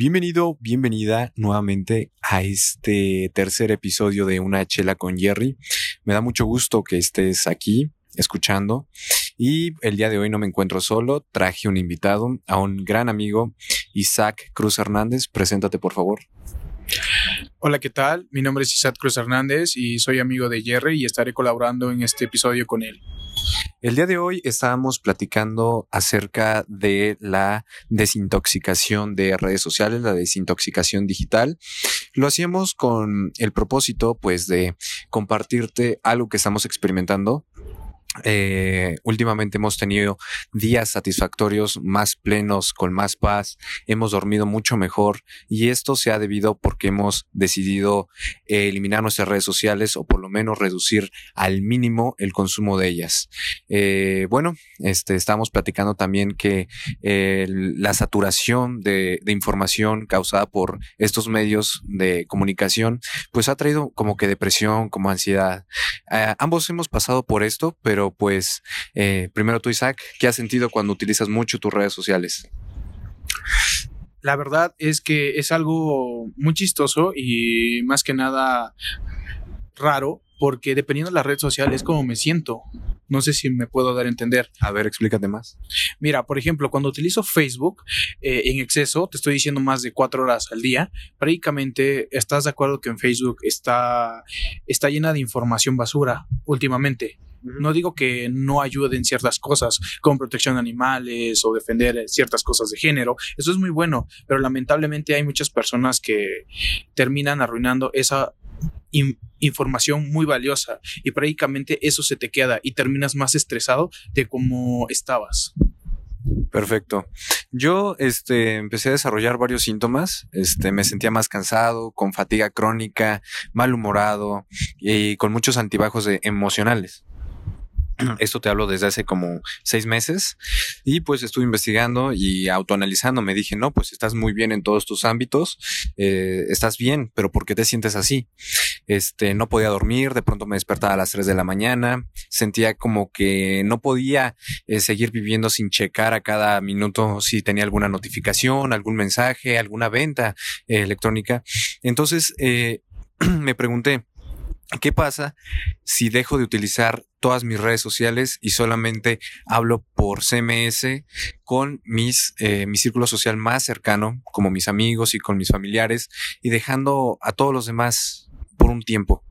Bienvenido, bienvenida nuevamente a este tercer episodio de Una Chela con Jerry. Me da mucho gusto que estés aquí escuchando. Y el día de hoy no me encuentro solo, traje un invitado, a un gran amigo, Isaac Cruz Hernández. Preséntate, por favor. Hola, ¿qué tal? Mi nombre es Isaac Cruz Hernández y soy amigo de Jerry y estaré colaborando en este episodio con él. El día de hoy estábamos platicando acerca de la desintoxicación de redes sociales, la desintoxicación digital. Lo hacíamos con el propósito, pues, de compartirte algo que estamos experimentando eh, últimamente hemos tenido días satisfactorios más plenos, con más paz, hemos dormido mucho mejor y esto se ha debido porque hemos decidido eh, eliminar nuestras redes sociales o por lo menos reducir al mínimo el consumo de ellas. Eh, bueno, este, estamos platicando también que la saturación de, de, información causada por estos medios de comunicación pues ha traído como que depresión, como ansiedad. ambos hemos pasado por esto, pero pues eh, primero tú, Isaac, ¿qué has sentido cuando utilizas mucho tus redes sociales? La verdad es que es algo muy chistoso y más que nada raro porque dependiendo de la red social es como me siento. No sé si me puedo dar a entender. A ver, explícate más. Mira, por ejemplo, cuando utilizo Facebook eh, en exceso, te estoy diciendo más de cuatro horas al día, prácticamente estás de acuerdo que en Facebook está, está llena de información basura últimamente. No digo que no ayuden ciertas cosas como protección de animales o defender ciertas cosas de género. Eso es muy bueno, pero lamentablemente hay muchas personas que terminan arruinando esa información muy valiosa y prácticamente eso se te queda y terminas más estresado de como estabas. Perfecto. Yo este, empecé a desarrollar varios síntomas. Este, me sentía más cansado, con fatiga crónica, malhumorado y con muchos antibajos emocionales. Esto te hablo desde hace como seis meses y pues estuve investigando y autoanalizando. Me dije, no, pues estás muy bien en todos tus ámbitos, eh, estás bien, pero ¿por qué te sientes así? Este, no podía dormir, de pronto me despertaba a las 3 de la mañana, sentía como que no podía eh, seguir viviendo sin checar a cada minuto si tenía alguna notificación, algún mensaje, alguna venta eh, electrónica. Entonces, me pregunté, ¿Qué pasa si dejo de utilizar todas mis redes sociales y solamente hablo por CMS con mis, eh, mi círculo social más cercano, como mis amigos y con mis familiares, y dejando a todos los demás por un tiempo?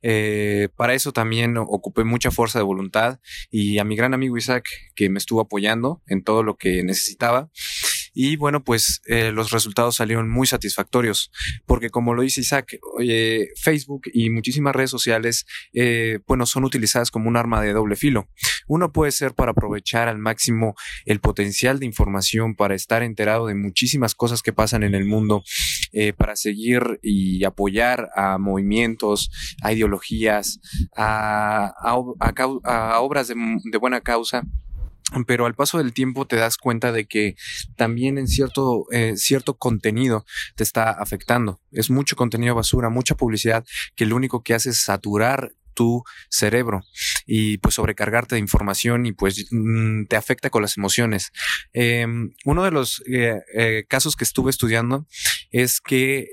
Eh, para eso también ocupé mucha fuerza de voluntad y a mi gran amigo Isaac, que me estuvo apoyando en todo lo que necesitaba. Y bueno, pues eh, los resultados salieron muy satisfactorios, porque como lo dice Isaac, Facebook y muchísimas redes sociales, eh, bueno, son utilizadas como un arma de doble filo. Uno puede ser para aprovechar al máximo el potencial de información, para estar enterado de muchísimas cosas que pasan en el mundo, eh, para seguir y apoyar a movimientos, a ideologías, a, obras de buena causa pero al paso del tiempo te das cuenta de que también en cierto, eh, cierto contenido te está afectando. Es mucho contenido basura, mucha publicidad que lo único que hace es saturar tu cerebro y pues sobrecargarte de información y pues mm, te afecta con las emociones. Em, uno de los eh, eh, casos que estuve estudiando es que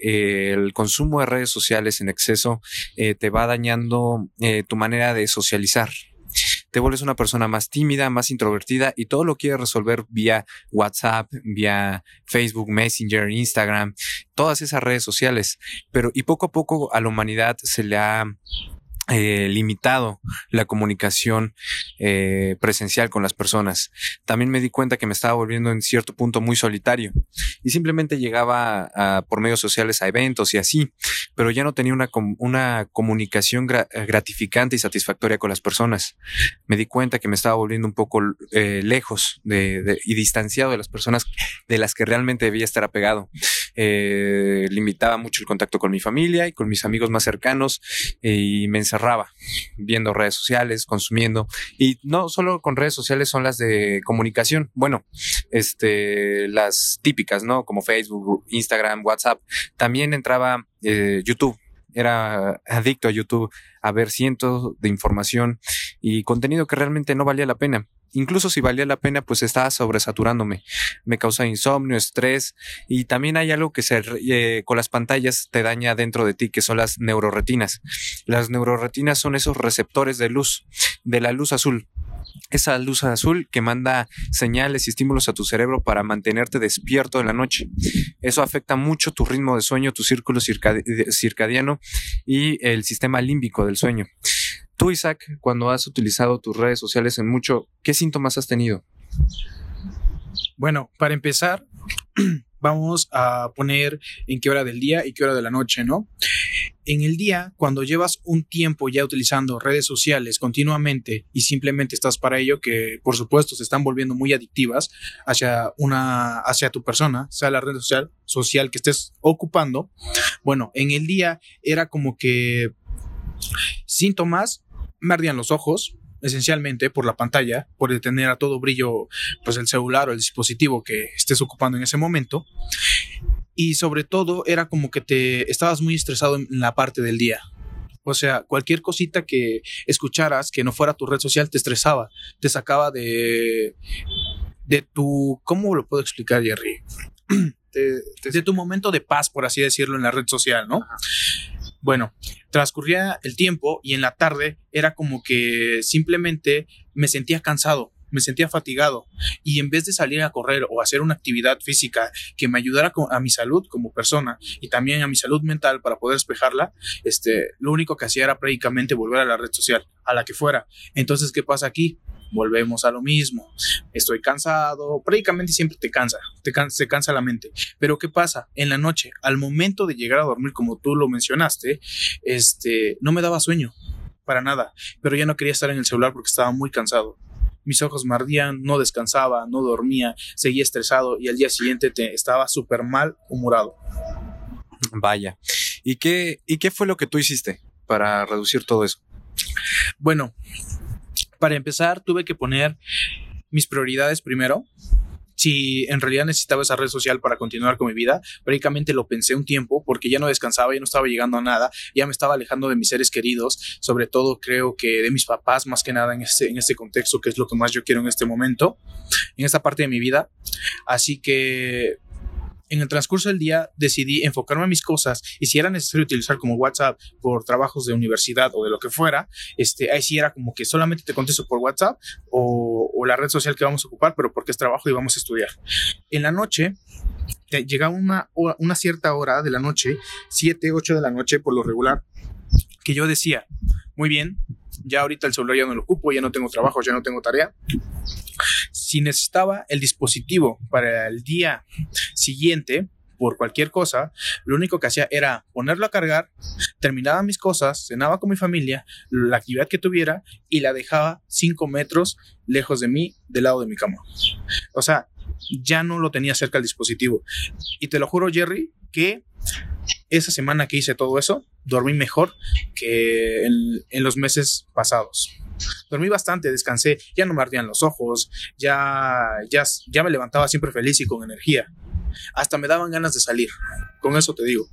el consumo de redes sociales en exceso te va dañando tu manera de socializar te vuelves una persona más tímida, más introvertida y todo lo quieres resolver vía WhatsApp, vía Facebook, Messenger, Instagram, todas esas redes sociales. Pero y poco a poco a la humanidad se le ha eh, limitado la comunicación eh, presencial con las personas. También me di cuenta que me estaba volviendo en cierto punto muy solitario y simplemente llegaba a, por medios sociales a eventos y así, pero ya no tenía una, una comunicación gratificante y satisfactoria con las personas. Me di cuenta que me estaba volviendo un poco eh, lejos de, y distanciado de las personas de las que realmente debía estar apegado. Limitaba mucho el contacto con mi familia y con mis amigos más cercanos y me cerraba viendo redes sociales, consumiendo. Y no solo con redes sociales son las de comunicación. Bueno, este, las típicas, ¿no? Como Facebook, Instagram, WhatsApp. También entraba eh, YouTube era adicto a YouTube a ver cientos de información y contenido que realmente no valía la pena. Incluso si valía la pena, pues estaba sobresaturándome. Me causa insomnio, estrés y también hay algo que se, eh, con las pantallas te daña dentro de ti, que son las neuroretinas. Las neuroretinas son esos receptores de luz, de la luz azul esa luz azul que manda señales y estímulos a tu cerebro para mantenerte despierto en la noche. Eso afecta mucho tu ritmo de sueño, tu círculo circadiano y el sistema límbico del sueño. Tú, Isaac, cuando has utilizado tus redes sociales en mucho, ¿qué síntomas has tenido? Bueno, para empezar, vamos a poner en qué hora del día y qué hora de la noche, ¿no? En el día, cuando llevas un tiempo ya utilizando redes sociales continuamente y simplemente estás para ello, que por supuesto se están volviendo muy adictivas hacia una, hacia tu persona, sea la red social, social que estés ocupando, bueno, en el día era como que síntomas, me ardían los ojos, esencialmente por la pantalla, por detener a todo brillo pues el celular o el dispositivo que estés ocupando en ese momento. Y sobre todo era como que te estabas muy estresado en la parte del día. O sea, cualquier cosita que escucharas que no fuera tu red social te estresaba, te sacaba de de tu ¿cómo lo puedo explicar, Jerry? De, tu momento de paz, por así decirlo, en la red social, ¿no? Bueno, transcurría el tiempo y en la tarde era como que simplemente me sentía cansado, me sentía fatigado y en vez de salir a correr o hacer una actividad física que me ayudara a mi salud como persona y también a mi salud mental para poder despejarla, este, lo único que hacía era prácticamente volver a la red social, a la que fuera. Entonces, ¿qué pasa aquí? Volvemos a lo mismo. Estoy cansado, prácticamente siempre te cansa, te se cansa la mente. Pero ¿qué pasa? En la noche, al momento de llegar a dormir, como tú lo mencionaste, este, no me daba sueño, para nada, pero ya no quería estar en el celular porque estaba muy cansado. Mis ojos me ardían, no descansaba, no dormía, seguía estresado y al día siguiente te, estaba súper mal humorado. Vaya. ¿Y qué, ¿Y qué fue lo que tú hiciste para reducir todo eso? Bueno, para empezar, tuve que poner mis prioridades primero. Si en realidad necesitaba esa red social para continuar con mi vida, prácticamente lo pensé un tiempo porque ya no descansaba, ya no estaba llegando a nada, ya me estaba alejando de mis seres queridos, sobre todo creo que de mis papás más que nada en este, en este contexto, que es lo que más yo quiero en este momento, en esta parte de mi vida. Así que en el transcurso del día decidí enfocarme en mis cosas y si era necesario utilizar como WhatsApp por trabajos de universidad o de lo que fuera, este, ahí sí era como que solamente te contesto por WhatsApp o, la red social que vamos a ocupar, pero porque es trabajo y vamos a estudiar. En la noche llega una, una cierta hora de la noche, 7, 8 de la noche por lo regular, que yo decía, muy bien, ya ahorita el celular ya no lo ocupo, ya no tengo trabajo, ya no tengo tarea. Si necesitaba el dispositivo para el día siguiente, por cualquier cosa, lo único que hacía era ponerlo a cargar, terminaba mis cosas, cenaba con mi familia, la actividad que tuviera y la dejaba cinco metros lejos de mí, del lado de mi cama. O sea, ya no lo tenía cerca el dispositivo. Y te lo juro, Jerry, que esa semana que hice todo eso, dormí mejor que en, los meses pasados. Dormí bastante, descansé, ya no me ardían los ojos, ya, ya, ya me levantaba siempre feliz y con energía. Hasta me daban ganas de salir, con eso te digo.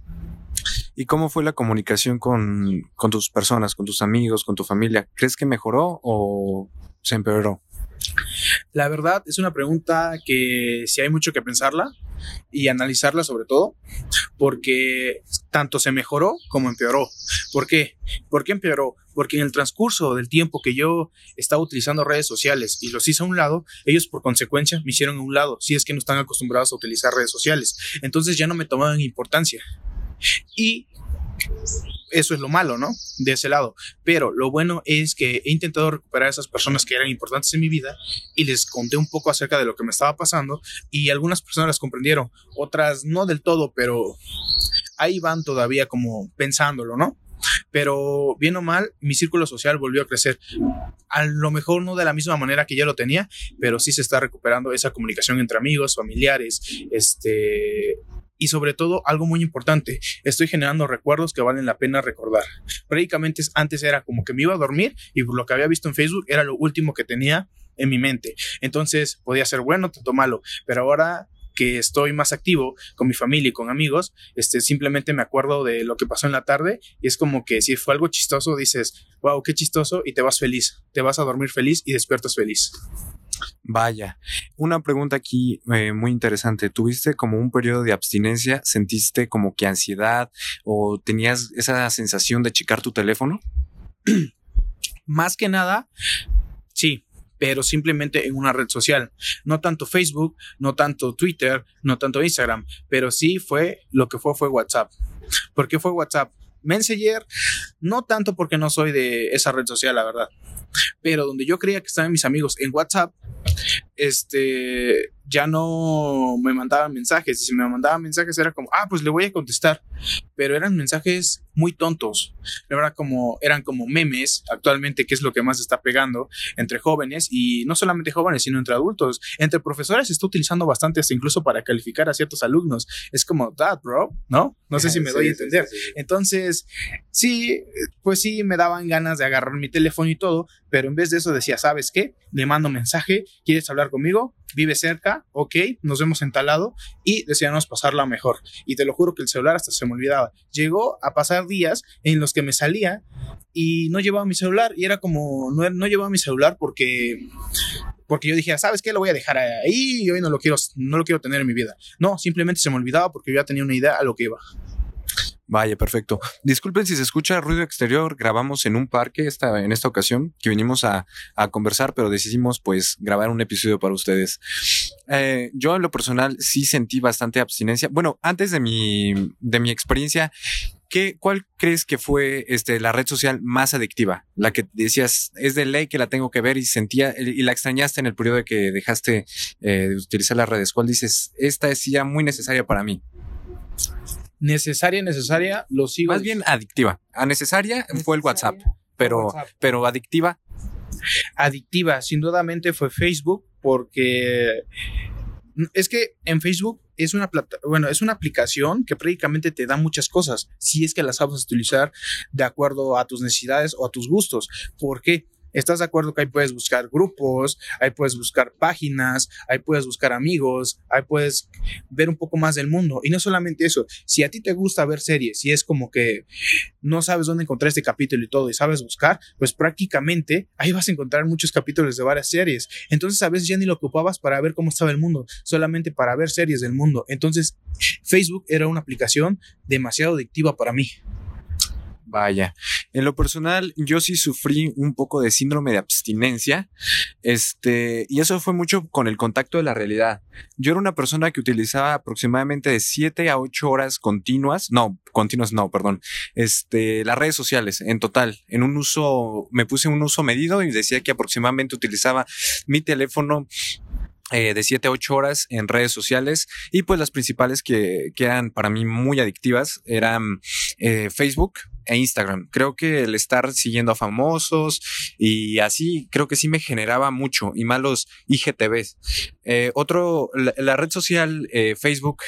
¿Y cómo fue la comunicación con, con tus personas, con tus amigos, con tu familia? ¿Crees que mejoró o se empeoró? La verdad es una pregunta que si hay mucho que pensarla y analizarla sobre todo, porque tanto se mejoró como empeoró. ¿Por qué? ¿Por qué empeoró? Porque en el transcurso del tiempo que yo estaba utilizando redes sociales y los hice a un lado, ellos por consecuencia me hicieron a un lado, si es que no están acostumbrados a utilizar redes sociales. Entonces ya no me tomaban importancia. Y eso es lo malo, ¿no? De ese lado. Pero lo bueno es que he intentado recuperar a esas personas que eran importantes en mi vida y les conté un poco acerca de lo que me estaba pasando y algunas personas las comprendieron, otras no del todo, pero ahí van todavía como pensándolo, ¿no? Pero bien o mal, mi círculo social volvió a crecer. A lo mejor no de la misma manera que ya lo tenía, pero sí se está recuperando esa comunicación entre amigos, familiares, este, y sobre todo algo muy importante, estoy generando recuerdos que valen la pena recordar. Prácticamente antes era como que me iba a dormir y lo que había visto en Facebook era lo último que tenía en mi mente. Entonces podía ser bueno, tanto malo, pero ahora que estoy más activo con mi familia y con amigos, este, simplemente me acuerdo de lo que pasó en la tarde y es como que si fue algo chistoso, dices, wow, qué chistoso y te vas feliz, te vas a dormir feliz y despiertas feliz. Vaya, una pregunta aquí eh, muy interesante. ¿Tuviste como un periodo de abstinencia? ¿Sentiste como que ansiedad o tenías esa sensación de checar tu teléfono? Más que nada, sí, pero simplemente en una red social. No tanto Facebook, no tanto Twitter, no tanto Instagram, pero sí fue lo que fue fue WhatsApp. ¿Por qué fue WhatsApp? Messenger, no tanto porque no soy de esa red social, la verdad. Pero donde yo creía que estaban mis amigos en WhatsApp, este, ya no me mandaban mensajes. Y si me mandaban mensajes era como, ah, pues le voy a contestar. Pero eran mensajes muy tontos. Era como, eran como memes actualmente, que es lo que más está pegando entre jóvenes y no solamente jóvenes, sino entre adultos. Entre profesores se está utilizando bastante hasta incluso para calificar a ciertos alumnos. Es como, that, bro, ¿no? No sé si me doy a entender. Entonces, sí, pues sí, me daban ganas de agarrar mi teléfono y todo, pero en vez de eso decía, ¿sabes qué? Le mando mensaje, ¿quieres hablar conmigo? Vive cerca, ok, nos vemos en tal lado y deseamos pasarla mejor. Y te lo juro que el celular hasta se me olvidaba. Llegó a pasar días en los que me salía y no llevaba mi celular y era como, no, no llevaba mi celular porque porque yo dije, ¿sabes qué? Lo voy a dejar ahí y hoy no lo quiero, no lo quiero tener en mi vida. No, simplemente se me olvidaba porque yo ya tenía una idea a lo que iba. Vaya, perfecto. Disculpen si se escucha ruido exterior. Grabamos en un parque esta, en esta ocasión que vinimos a, conversar, pero decidimos pues grabar un episodio para ustedes. Eh, yo en lo personal sí sentí bastante abstinencia. Bueno, antes de mi, de mi experiencia, ¿Qué, ¿Cuál crees que fue este, la red social más adictiva? La que decías, es de ley que la tengo que ver y sentía y la extrañaste en el periodo de que dejaste eh, de utilizar las redes. ¿Cuál dices, esta es ya muy necesaria para mí? Necesaria, necesaria, lo sigo. Más bien adictiva. A necesaria, fue el WhatsApp, pero, pero adictiva. Adictiva, sin dudamente fue Facebook, porque es que en Facebook es una plata, bueno, es una aplicación que prácticamente te da muchas cosas, si es que las sabes utilizar de acuerdo a tus necesidades o a tus gustos. ¿Por qué? ¿Estás de acuerdo que ahí puedes buscar grupos, ahí puedes buscar páginas, ahí puedes buscar amigos, ahí puedes ver un poco más del mundo? Y no solamente eso, si a ti te gusta ver series y es como que no sabes dónde encontrar este capítulo y todo y sabes buscar, pues prácticamente ahí vas a encontrar muchos capítulos de varias series. Entonces a veces ya ni lo ocupabas para ver cómo estaba el mundo, solamente para ver series del mundo. Entonces Facebook era una aplicación demasiado adictiva para mí. Vaya, en lo personal yo sí sufrí un poco de síndrome de abstinencia, este, y eso fue mucho con el contacto de la realidad. Yo era una persona que utilizaba aproximadamente de 7 a 8 horas continuas, no, continuas no, perdón, este, las redes sociales en total, en un uso, me puse un uso medido y decía que aproximadamente utilizaba mi teléfono eh, de 7 a 8 horas en redes sociales y pues las principales que, que eran para mí muy adictivas eran eh, Facebook, e Instagram. Creo que el estar siguiendo a famosos y así, creo que sí me generaba mucho y malos IGTVs. Eh, otro, la, red social Facebook,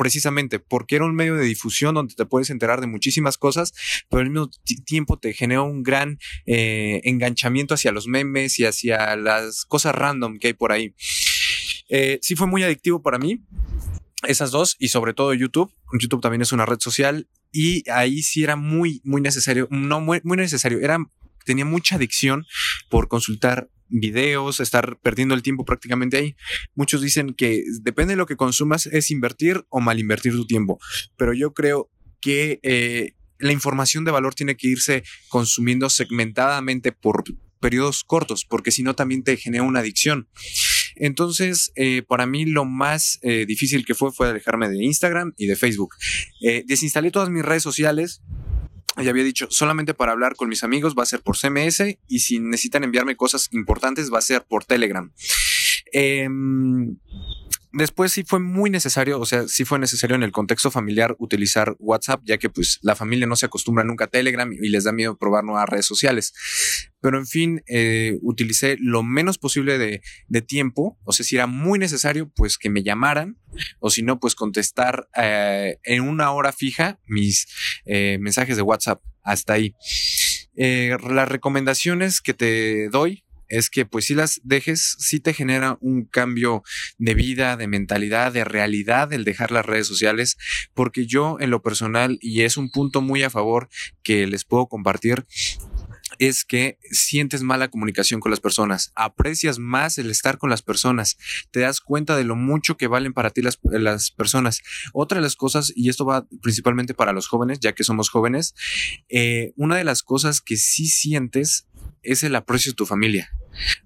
precisamente porque era un medio de difusión donde te puedes enterar de muchísimas cosas, pero al mismo tiempo te genera un gran enganchamiento hacia los memes y hacia las cosas random que hay por ahí. sí fue muy adictivo para mí. Esas dos y sobre todo YouTube. YouTube también es una red social y ahí sí era muy, muy necesario, no muy, muy necesario, era, tenía mucha adicción por consultar videos, estar perdiendo el tiempo prácticamente ahí. Muchos dicen que depende de lo que consumas, es invertir o mal invertir tu tiempo, pero yo creo que eh, la información de valor tiene que irse consumiendo segmentadamente por periodos cortos, porque si no también te genera una adicción. Entonces, eh, para mí lo más eh, difícil que fue fue alejarme de Instagram y de Facebook. Eh, desinstalé todas mis redes sociales. Ya había dicho, solamente para hablar con mis amigos va a ser por CMS y si necesitan enviarme cosas importantes va a ser por Telegram. Em, después sí fue muy necesario, o sea, sí fue necesario en el contexto familiar utilizar WhatsApp, ya que pues la familia no se acostumbra nunca a Telegram y les da miedo probar nuevas redes sociales. Pero en fin, eh, utilicé lo menos posible de, tiempo, o sea, si era muy necesario, pues que me llamaran, o si no, pues contestar eh, en una hora fija mis eh, mensajes de WhatsApp. Hasta ahí. las recomendaciones que te doy es que pues si las dejes, sí te genera un cambio de vida, de mentalidad, de realidad el dejar las redes sociales, porque yo en lo personal, y es un punto muy a favor que les puedo compartir, es que sientes mala comunicación con las personas, aprecias más el estar con las personas, te das cuenta de lo mucho que valen para ti las, personas. Otra de las cosas, y esto va principalmente para los jóvenes, ya que somos jóvenes, eh, una de las cosas que sí sientes es el aprecio de tu familia.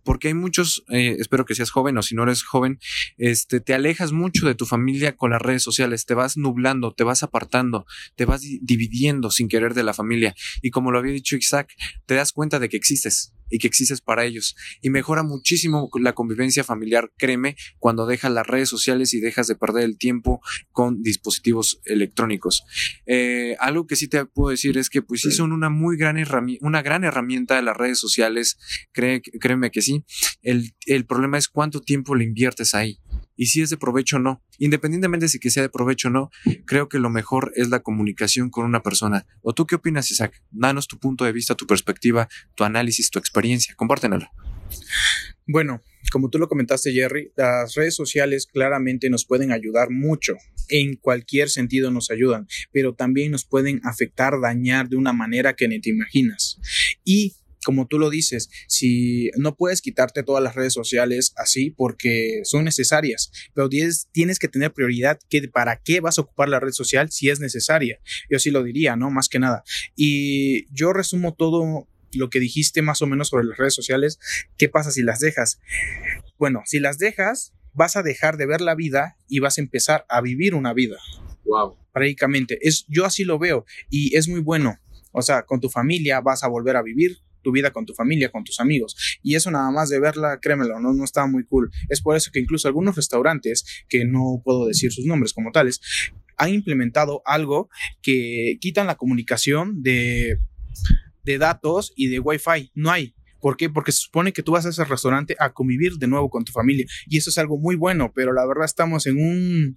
Porque hay muchos, eh, espero que seas joven o si no eres joven, este, te alejas mucho de tu familia con las redes sociales, te vas nublando, te vas apartando, te vas dividiendo sin querer de la familia. Y como lo había dicho Isaac, te das cuenta de que existes y que existes para ellos. Y mejora muchísimo la convivencia familiar, créeme, cuando dejas las redes sociales y dejas de perder el tiempo con dispositivos electrónicos. Eh, algo que sí te puedo decir es que pues sí son una muy gran herramienta, una gran herramienta de las redes sociales, créeme que sí. El, el problema es cuánto tiempo le inviertes ahí y si es de provecho o no. Independientemente de si que sea de provecho o no, creo que lo mejor es la comunicación con una persona. ¿O tú qué opinas, Isaac? Danos tu punto de vista, tu perspectiva, tu análisis, tu experiencia. Compártenlo. Bueno, como tú lo comentaste, Jerry, las redes sociales claramente nos pueden ayudar mucho. En cualquier sentido nos ayudan, pero también nos pueden afectar, dañar de una manera que ni te imaginas. Y como tú lo dices, si no puedes quitarte todas las redes sociales así porque son necesarias, pero tienes, tienes que tener prioridad que para qué vas a ocupar la red social si es necesaria. Yo sí lo diría, ¿no? Más que nada. Y yo resumo todo lo que dijiste más o menos sobre las redes sociales. ¿Qué pasa si las dejas? Bueno, si las dejas, vas a dejar de ver la vida y vas a empezar a vivir una vida. Wow. Prácticamente. Es, yo así lo veo y es muy bueno. O sea, con tu familia vas a volver a vivir tu vida con tu familia, con tus amigos. Y eso nada más de verla, créemelo, no, no está muy cool. Es por eso que incluso algunos restaurantes, que no puedo decir sus nombres como tales, han implementado algo que quitan la comunicación de, de datos y de Wi-Fi. No hay. ¿Por qué? Porque se supone que tú vas a ese restaurante a convivir de nuevo con tu familia. Y eso es algo muy bueno, pero la verdad estamos en un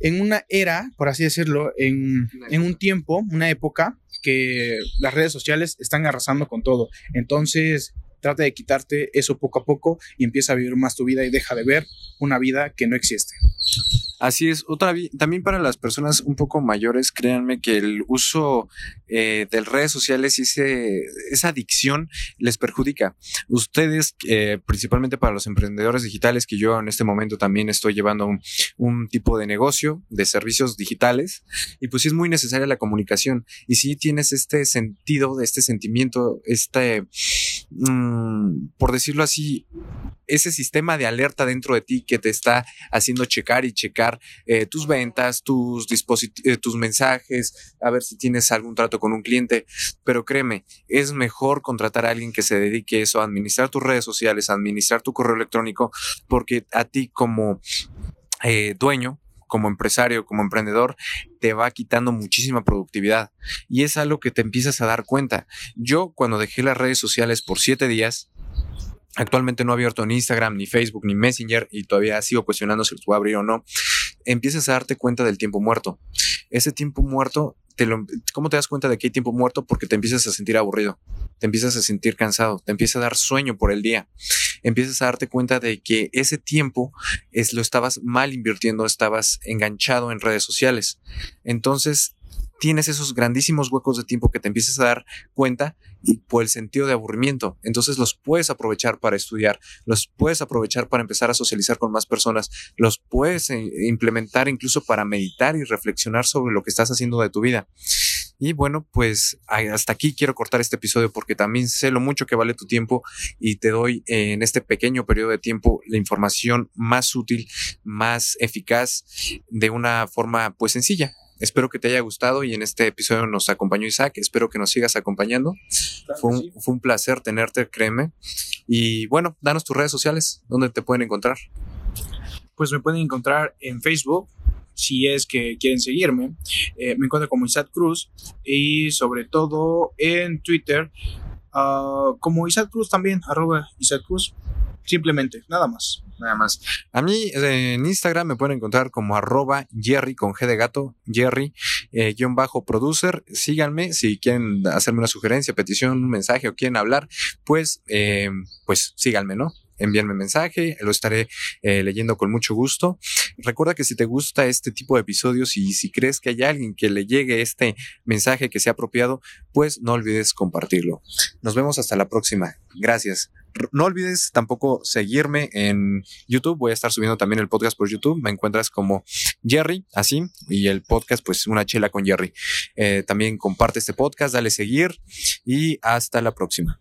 en una era, por así decirlo, en, en, un tiempo, una época que las redes sociales están arrasando con todo. Entonces, trata de quitarte eso poco a poco y empieza a vivir más tu vida y deja de ver una vida que no existe. Así es. Otra también para las personas un poco mayores, créanme que el uso eh, de redes sociales y ese, esa adicción les perjudica. Ustedes, eh, principalmente para los emprendedores digitales, que yo en este momento también estoy llevando un, tipo de negocio de servicios digitales, y pues sí es muy necesaria la comunicación. Y si tienes este sentido, este sentimiento, este, mm, por decirlo así, ese sistema de alerta dentro de ti que te está haciendo checar y checar eh, tus ventas, tus dispositivos, tus mensajes, a ver si tienes algún trato con un cliente. Pero créeme, es mejor contratar a alguien que se dedique a eso, a administrar tus redes sociales, a administrar tu correo electrónico, porque a ti como eh, dueño, como empresario, como emprendedor, te va quitando muchísima productividad. Y es algo que te empiezas a dar cuenta. Yo cuando dejé las redes sociales por siete días, Actualmente no he abierto ni Instagram, ni Facebook, ni Messenger y todavía sigo cuestionando si los voy a abrir o no. Empiezas a darte cuenta del tiempo muerto. Ese tiempo muerto, te lo, ¿cómo te das cuenta de que hay tiempo muerto? Porque te empiezas a sentir aburrido, te empiezas a sentir cansado, te empieza a dar sueño por el día. Empiezas a darte cuenta de que ese tiempo es, lo estabas mal invirtiendo, estabas enganchado en redes sociales. Entonces tienes esos grandísimos huecos de tiempo que te empiezas a dar cuenta y por el sentido de aburrimiento. Entonces los puedes aprovechar para estudiar, los puedes aprovechar para empezar a socializar con más personas, los puedes eh, implementar incluso para meditar y reflexionar sobre lo que estás haciendo de tu vida. Y bueno, pues hasta aquí quiero cortar este episodio porque también sé lo mucho que vale tu tiempo y te doy en este pequeño periodo de tiempo la información más útil, más eficaz de una forma pues sencilla. Espero que te haya gustado y en este episodio nos acompañó Isaac. Espero que nos sigas acompañando. fue, un, fue un placer tenerte, créeme. Y bueno, danos tus redes sociales, ¿dónde te pueden encontrar? Pues me pueden encontrar en Facebook, si es que quieren seguirme. Eh, me encuentro como Isaac Cruz y sobre todo en Twitter uh, como Isaac Cruz también, arroba Isaac Cruz. Simplemente, nada más. Nada más. A mí en Instagram me pueden encontrar como arroba Jerry con G de gato, Jerry, eh, guion bajo producer. Síganme si quieren hacerme una sugerencia, petición, un mensaje o quieren hablar, pues, eh, pues síganme, ¿no? Envíenme mensaje, lo estaré eh, leyendo con mucho gusto. Recuerda que si te gusta este tipo de episodios y si crees que hay alguien que le llegue este mensaje que sea apropiado, pues no olvides compartirlo. Nos vemos hasta la próxima. Gracias. No olvides tampoco seguirme en YouTube. Voy a estar subiendo también el podcast por YouTube. Me encuentras como Jerry, así, y el podcast, pues una chela con Jerry. Eh, también comparte este podcast, dale seguir y hasta la próxima.